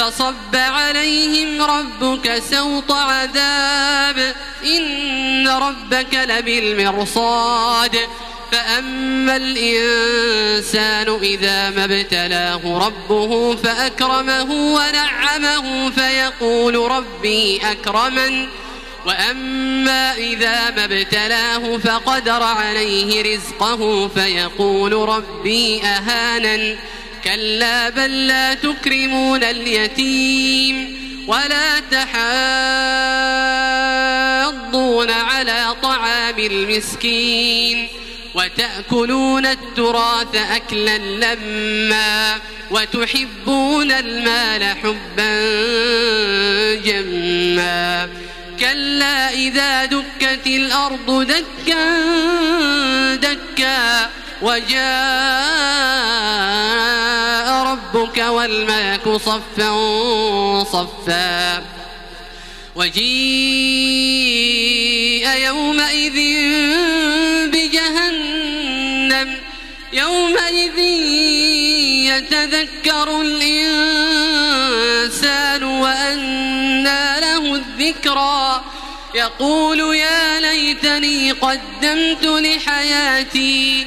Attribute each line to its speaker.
Speaker 1: فصب عليهم ربك سوط عذاب إن ربك لبالمرصاد فأما الإنسان إذا ما ابتلاه ربه فأكرمه ونعمه فيقول ربي أكرمن وأما إذا ما ابتلاه فقدر عليه رزقه فيقول ربي أهانن كلا بل لا تكرمون اليتيم ولا تحاضون على طعام المسكين وتأكلون التراث أكلا لما وتحبون المال حبا جما كلا إذا دكت الأرض دكا دكا وجاء والملك صفا صفا. وجيء يومئذ بجهنم. يومئذ يتذكر الإنسان وأنى له الذكرى. يقول يا ليتني قدمت لحياتي